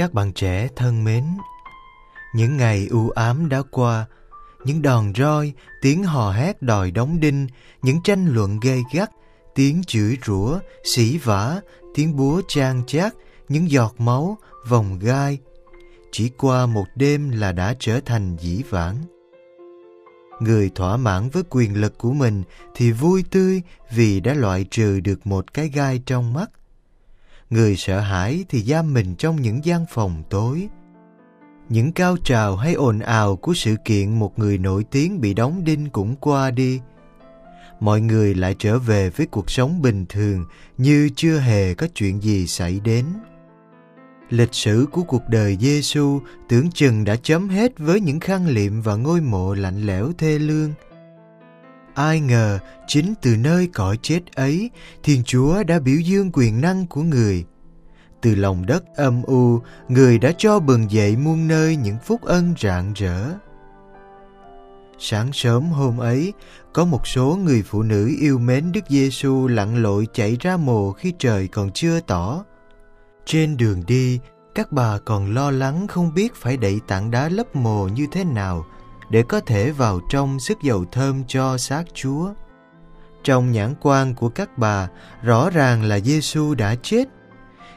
Các bạn trẻ thân mến, những ngày u ám đã qua, những đòn roi, tiếng hò hét đòi đóng đinh, những tranh luận gay gắt, tiếng chửi rủa, xỉ vả, tiếng búa trang chát, những giọt máu, vòng gai. Chỉ qua một đêm là đã trở thành dĩ vãng. Người thỏa mãn với quyền lực của mình thì vui tươi vì đã loại trừ được một cái gai trong mắt người sợ hãi thì giam mình trong những gian phòng tối. Những cao trào hay ồn ào của sự kiện một người nổi tiếng bị đóng đinh cũng qua đi. Mọi người lại trở về với cuộc sống bình thường như chưa hề có chuyện gì xảy đến. Lịch sử của cuộc đời Giêsu tưởng chừng đã chấm hết với những khăn liệm và ngôi mộ lạnh lẽo thê lương. Ai ngờ chính từ nơi cõi chết ấy, Thiên Chúa đã biểu dương quyền năng của người. Từ lòng đất âm u, người đã cho bừng dậy muôn nơi những phúc ân rạng rỡ. Sáng sớm hôm ấy, có một số người phụ nữ yêu mến Đức Giêsu lặn lội chạy ra mồ khi trời còn chưa tỏ. Trên đường đi, các bà còn lo lắng không biết phải đẩy tảng đá lấp mồ như thế nào – để có thể vào trong sức dầu thơm cho xác Chúa. Trong nhãn quan của các bà, rõ ràng là Giêsu đã chết.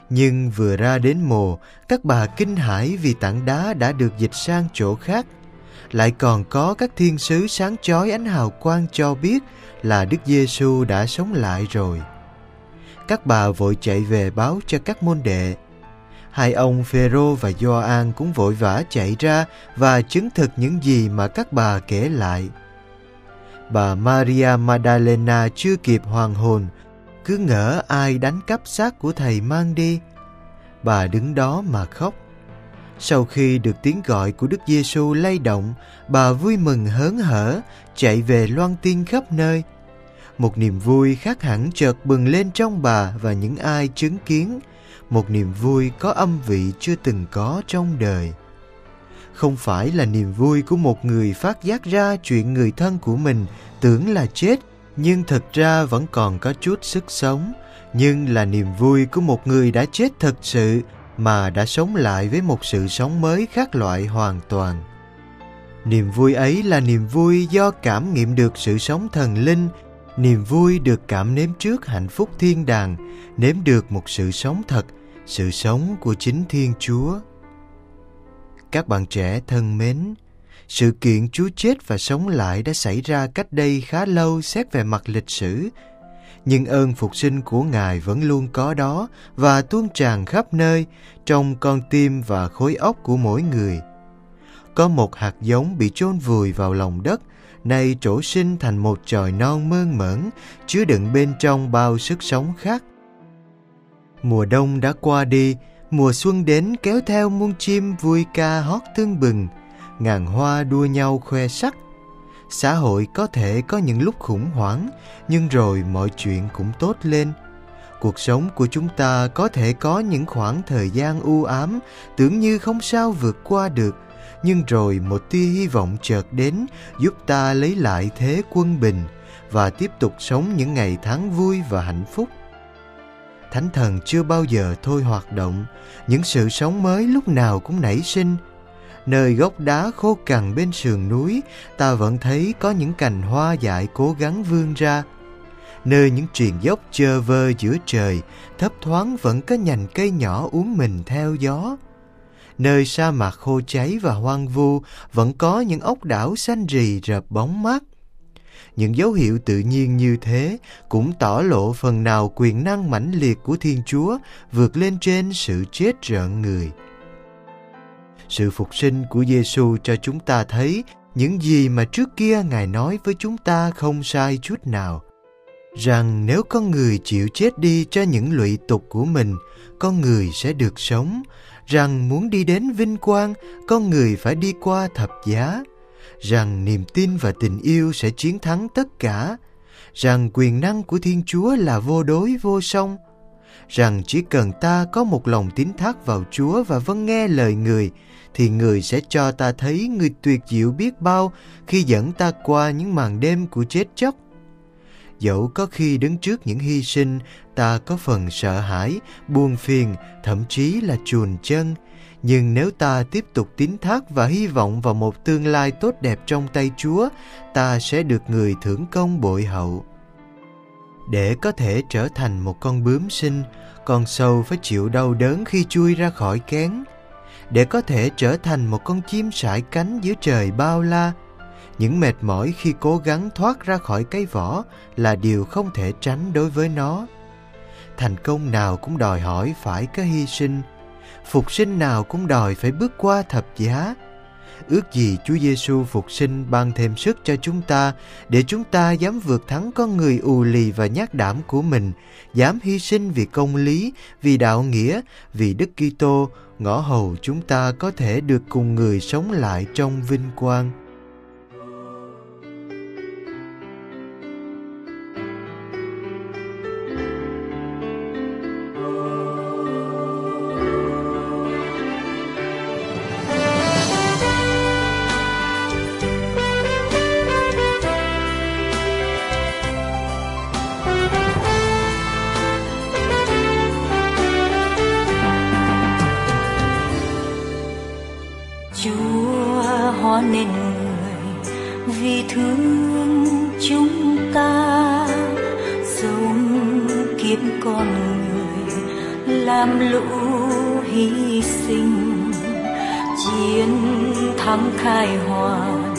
Nhưng vừa ra đến mồ, các bà kinh hãi vì tảng đá đã được dịch sang chỗ khác. Lại còn có các thiên sứ sáng chói ánh hào quang cho biết là Đức Giêsu đã sống lại rồi. Các bà vội chạy về báo cho các môn đệ hai ông Phêrô và Gioan cũng vội vã chạy ra và chứng thực những gì mà các bà kể lại. Bà Maria Magdalena chưa kịp hoàn hồn, cứ ngỡ ai đánh cắp xác của thầy mang đi. Bà đứng đó mà khóc. Sau khi được tiếng gọi của Đức Giêsu lay động, bà vui mừng hớn hở, chạy về loan tin khắp nơi. Một niềm vui khác hẳn chợt bừng lên trong bà và những ai chứng kiến – một niềm vui có âm vị chưa từng có trong đời. Không phải là niềm vui của một người phát giác ra chuyện người thân của mình tưởng là chết, nhưng thật ra vẫn còn có chút sức sống. Nhưng là niềm vui của một người đã chết thật sự, mà đã sống lại với một sự sống mới khác loại hoàn toàn. Niềm vui ấy là niềm vui do cảm nghiệm được sự sống thần linh, niềm vui được cảm nếm trước hạnh phúc thiên đàng, nếm được một sự sống thật sự sống của chính Thiên Chúa. Các bạn trẻ thân mến, sự kiện Chúa chết và sống lại đã xảy ra cách đây khá lâu xét về mặt lịch sử, nhưng ơn phục sinh của Ngài vẫn luôn có đó và tuôn tràn khắp nơi trong con tim và khối óc của mỗi người. Có một hạt giống bị chôn vùi vào lòng đất, nay trổ sinh thành một chòi non mơn mởn, chứa đựng bên trong bao sức sống khác Mùa đông đã qua đi, mùa xuân đến kéo theo muôn chim vui ca hót tưng bừng, ngàn hoa đua nhau khoe sắc. Xã hội có thể có những lúc khủng hoảng, nhưng rồi mọi chuyện cũng tốt lên. Cuộc sống của chúng ta có thể có những khoảng thời gian u ám, tưởng như không sao vượt qua được, nhưng rồi một tia hy vọng chợt đến giúp ta lấy lại thế quân bình, và tiếp tục sống những ngày tháng vui và hạnh phúc. Thánh thần chưa bao giờ thôi hoạt động, những sự sống mới lúc nào cũng nảy sinh. Nơi gốc đá khô cằn bên sườn núi, ta vẫn thấy có những cành hoa dại cố gắng vươn ra. Nơi những triền dốc chơ vơ giữa trời, thấp thoáng vẫn có nhành cây nhỏ uống mình theo gió. Nơi sa mạc khô cháy và hoang vu vẫn có những ốc đảo xanh rì rợp bóng mát. Những dấu hiệu tự nhiên như thế cũng tỏ lộ phần nào quyền năng mãnh liệt của Thiên Chúa vượt lên trên sự chết rợn người. Sự phục sinh của Giêsu cho chúng ta thấy những gì mà trước kia Ngài nói với chúng ta không sai chút nào. Rằng nếu con người chịu chết đi cho những lụy tục của mình, con người sẽ được sống. Rằng muốn đi đến vinh quang, con người phải đi qua thập giá rằng niềm tin và tình yêu sẽ chiến thắng tất cả, rằng quyền năng của Thiên Chúa là vô đối vô song, rằng chỉ cần ta có một lòng tín thác vào Chúa và vâng nghe lời người, thì người sẽ cho ta thấy người tuyệt diệu biết bao khi dẫn ta qua những màn đêm của chết chóc. Dẫu có khi đứng trước những hy sinh, ta có phần sợ hãi, buồn phiền, thậm chí là chuồn chân, nhưng nếu ta tiếp tục tín thác và hy vọng vào một tương lai tốt đẹp trong tay Chúa, ta sẽ được người thưởng công bội hậu. Để có thể trở thành một con bướm sinh, con sâu phải chịu đau đớn khi chui ra khỏi kén. Để có thể trở thành một con chim sải cánh giữa trời bao la, những mệt mỏi khi cố gắng thoát ra khỏi cái vỏ là điều không thể tránh đối với nó. Thành công nào cũng đòi hỏi phải có hy sinh, phục sinh nào cũng đòi phải bước qua thập giá. Ước gì Chúa Giêsu phục sinh ban thêm sức cho chúng ta để chúng ta dám vượt thắng con người ù lì và nhát đảm của mình, dám hy sinh vì công lý, vì đạo nghĩa, vì Đức Kitô, ngõ hầu chúng ta có thể được cùng người sống lại trong vinh quang. Người làm lũ hy sinh. Chiến thắng khai hoàn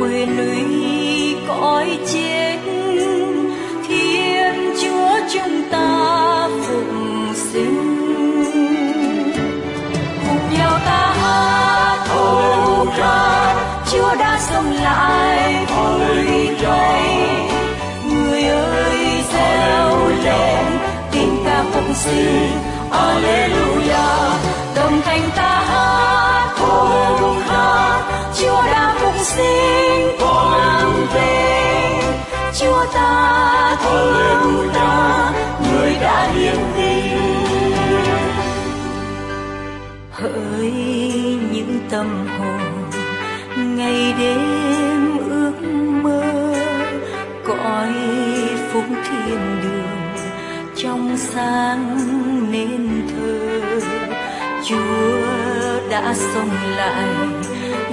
quyền uy cõi chết. Thiên chúa chúng ta phục sinh. Cùng nhau ta hát, ô ra Chúa đã sống lại. Hallelujah, đồng thanh ta hát cùng hát Chúa đã phục sinh quang về Chúa ta thương ta. Người đã hiến tình hỡi những tâm hồn ngày đêm. Đã sống lại.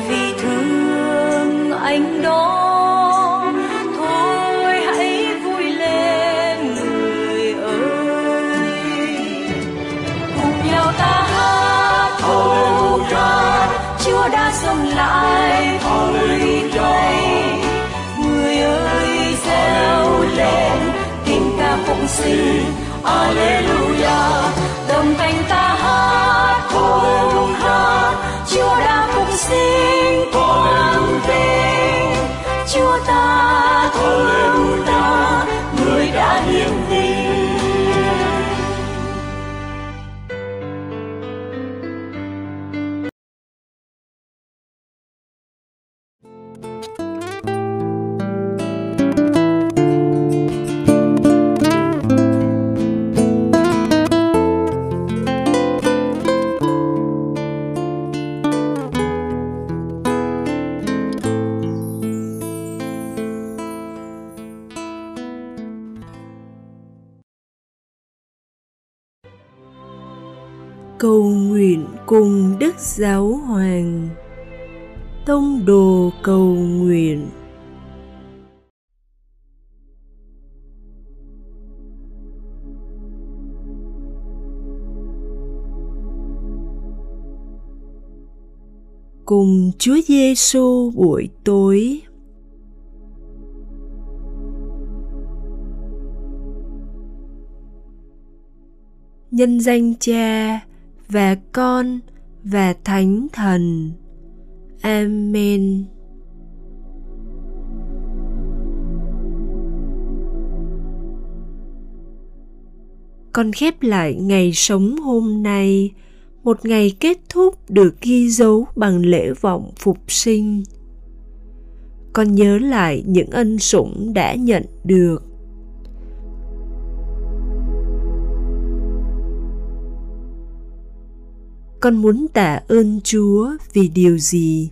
Vì thương anh đó thôi hãy vui lên người ơi. Cùng nhau ta hát ca chúa đã sống lại. Sinh. Alleluia cùng Đức Giáo Hoàng Tông đồ cầu nguyện cùng Chúa Giêsu buổi tối. Nhân danh Cha và Con và Thánh Thần. Amen. Con khép lại ngày sống hôm nay, một ngày kết thúc được ghi dấu bằng lễ vọng phục sinh con nhớ lại những ân sủng đã nhận được con muốn tạ ơn chúa vì điều gì?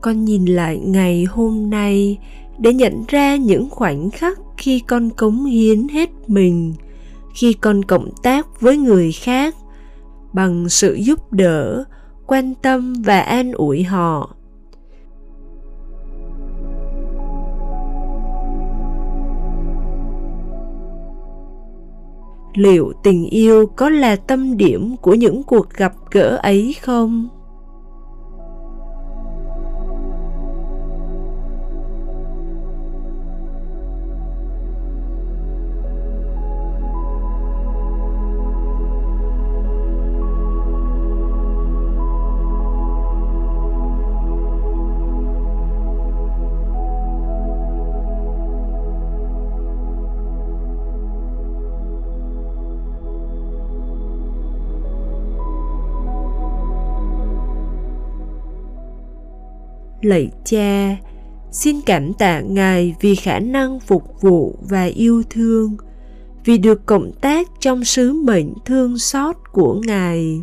Con nhìn lại ngày hôm nay để nhận ra những khoảnh khắc khi con cống hiến hết mình, khi con cộng tác với người khác bằng sự giúp đỡ, quan tâm và an ủi họ. Liệu tình yêu có là tâm điểm của những cuộc gặp gỡ ấy không? Lạy cha. Xin cảm tạ ngài vì khả năng phục vụ và yêu thương, vì được cộng tác trong sứ mệnh thương xót của ngài.